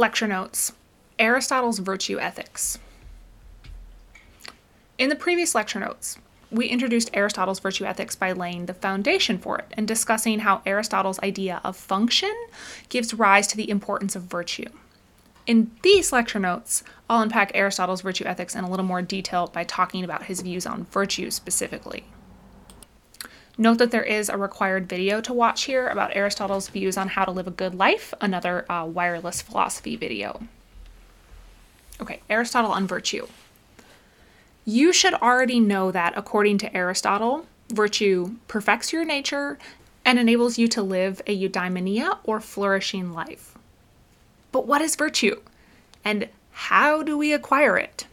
Lecture notes Aristotle's Virtue Ethics. In the previous lecture notes, we introduced Aristotle's virtue ethics by laying the foundation for it and discussing how Aristotle's idea of function gives rise to the importance of virtue. In these lecture notes, I'll unpack Aristotle's virtue ethics in a little more detail by talking about his views on virtue specifically. Note that there is a required video to watch here about Aristotle's views on how to live a good life, another uh, wireless philosophy video. Okay, Aristotle on virtue. You should already know that, according to Aristotle, virtue perfects your nature and enables you to live a eudaimonia or flourishing life. But what is virtue? And how do we acquire it?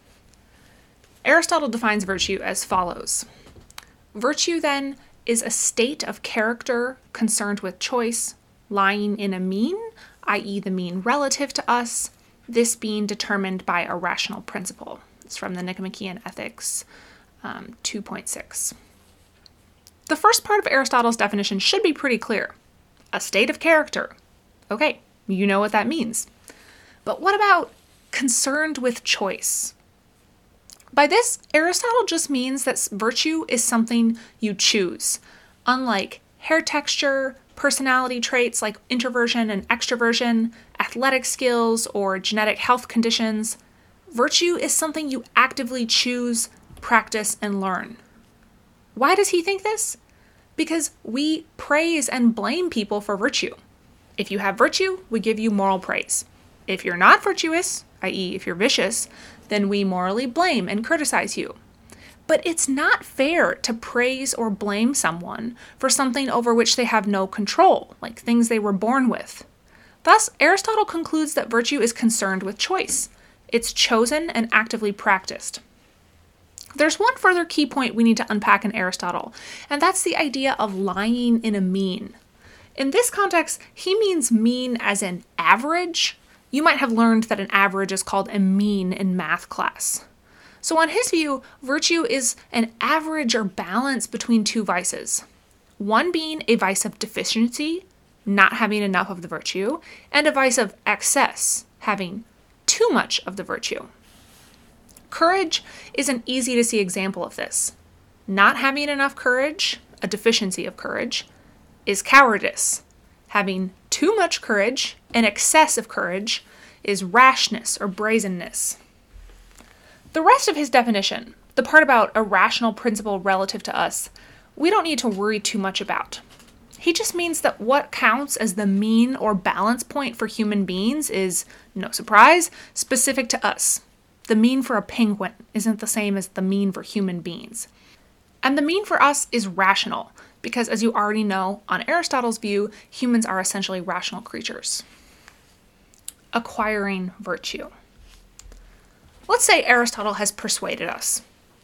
Aristotle defines virtue as follows Virtue, then, is a state of character concerned with choice, lying in a mean, i.e., the mean relative to us, this being determined by a rational principle. It's from the Nicomachean Ethics um, 2.6. The first part of Aristotle's definition should be pretty clear a state of character. Okay, you know what that means. But what about concerned with choice? By this, Aristotle just means that virtue is something you choose, unlike hair texture, personality traits like introversion and extroversion, athletic skills, or genetic health conditions. Virtue is something you actively choose, practice, and learn. Why does he think this? Because we praise and blame people for virtue. If you have virtue, we give you moral praise. If you're not virtuous, i.e., if you're vicious, then we morally blame and criticize you. But it's not fair to praise or blame someone for something over which they have no control, like things they were born with. Thus, Aristotle concludes that virtue is concerned with choice, it's chosen and actively practiced. There's one further key point we need to unpack in Aristotle, and that's the idea of lying in a mean. In this context, he means mean as an average. You might have learned that an average is called a mean in math class. So, on his view, virtue is an average or balance between two vices. One being a vice of deficiency, not having enough of the virtue, and a vice of excess, having too much of the virtue. Courage is an easy to see example of this. Not having enough courage, a deficiency of courage, is cowardice. Having too much courage, an excess of courage, is rashness or brazenness. The rest of his definition, the part about a rational principle relative to us, we don't need to worry too much about. He just means that what counts as the mean or balance point for human beings is, no surprise, specific to us. The mean for a penguin isn't the same as the mean for human beings. And the mean for us is rational, because as you already know, on Aristotle's view, humans are essentially rational creatures. Acquiring virtue. Let's say Aristotle has persuaded us.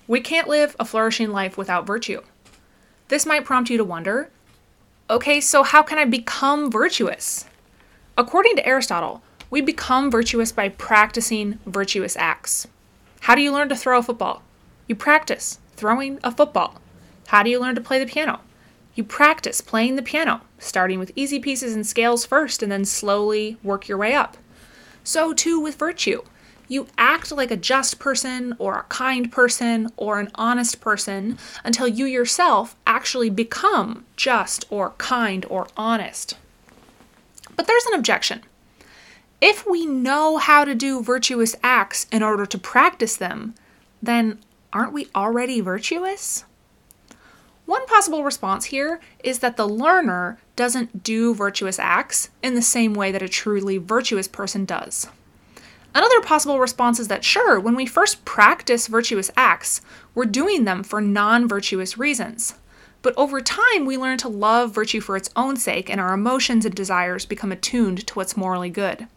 We can't live a flourishing life without virtue. This might prompt you to wonder Okay, so how can I become virtuous? According to Aristotle, we become virtuous by practicing virtuous acts. How do you learn to throw a football? You practice throwing a football. How do you learn to play the piano? You practice playing the piano, starting with easy pieces and scales first and then slowly work your way up. So, too, with virtue you act like a just person or a kind person or an honest person until you yourself actually become just or kind or honest. But there's an objection. If we know how to do virtuous acts in order to practice them, then aren't we already virtuous? One possible response here is that the learner doesn't do virtuous acts in the same way that a truly virtuous person does. Another possible response is that sure, when we first practice virtuous acts, we're doing them for non virtuous reasons. But over time, we learn to love virtue for its own sake, and our emotions and desires become attuned to what's morally good.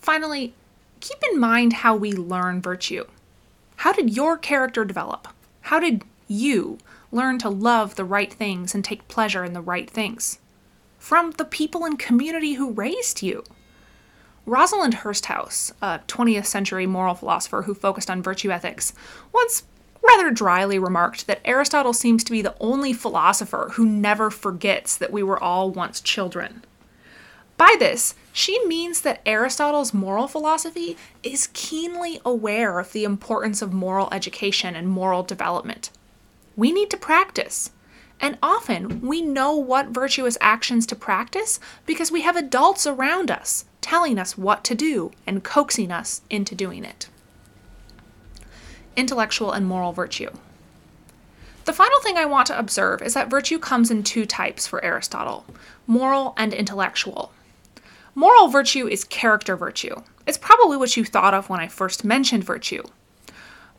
Finally, keep in mind how we learn virtue. How did your character develop? How did you learn to love the right things and take pleasure in the right things? From the people and community who raised you. Rosalind Hursthouse, a 20th century moral philosopher who focused on virtue ethics, once rather dryly remarked that Aristotle seems to be the only philosopher who never forgets that we were all once children. By this, She means that Aristotle's moral philosophy is keenly aware of the importance of moral education and moral development. We need to practice. And often we know what virtuous actions to practice because we have adults around us telling us what to do and coaxing us into doing it. Intellectual and moral virtue. The final thing I want to observe is that virtue comes in two types for Aristotle moral and intellectual. Moral virtue is character virtue. It's probably what you thought of when I first mentioned virtue.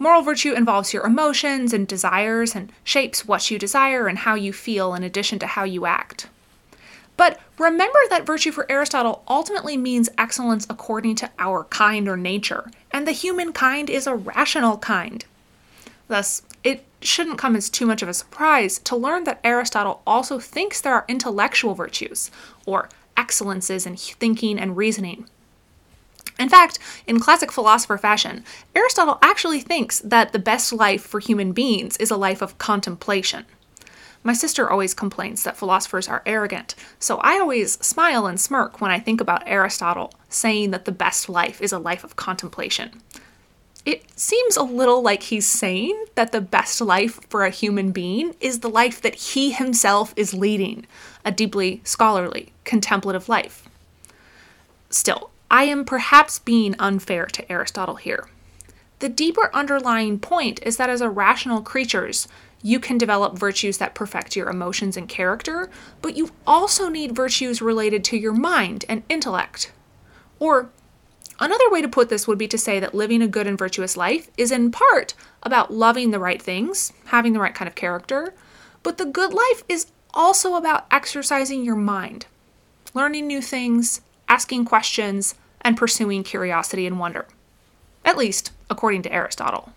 Moral virtue involves your emotions and desires and shapes what you desire and how you feel in addition to how you act. But remember that virtue for Aristotle ultimately means excellence according to our kind or nature, and the human kind is a rational kind. Thus, it shouldn't come as too much of a surprise to learn that Aristotle also thinks there are intellectual virtues, or excellences in thinking and reasoning. In fact, in classic philosopher fashion, Aristotle actually thinks that the best life for human beings is a life of contemplation. My sister always complains that philosophers are arrogant, so I always smile and smirk when I think about Aristotle saying that the best life is a life of contemplation it seems a little like he's saying that the best life for a human being is the life that he himself is leading, a deeply scholarly, contemplative life. Still, I am perhaps being unfair to Aristotle here. The deeper underlying point is that as a rational creatures, you can develop virtues that perfect your emotions and character, but you also need virtues related to your mind and intellect. Or Another way to put this would be to say that living a good and virtuous life is in part about loving the right things, having the right kind of character, but the good life is also about exercising your mind, learning new things, asking questions, and pursuing curiosity and wonder. At least, according to Aristotle.